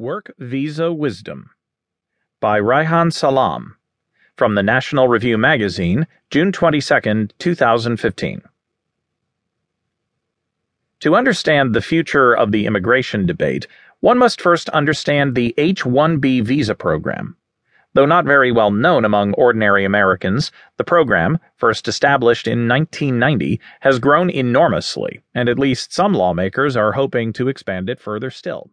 Work Visa Wisdom by Reihan Salam from the National Review Magazine, June 22, 2015. To understand the future of the immigration debate, one must first understand the H 1B visa program. Though not very well known among ordinary Americans, the program, first established in 1990, has grown enormously, and at least some lawmakers are hoping to expand it further still.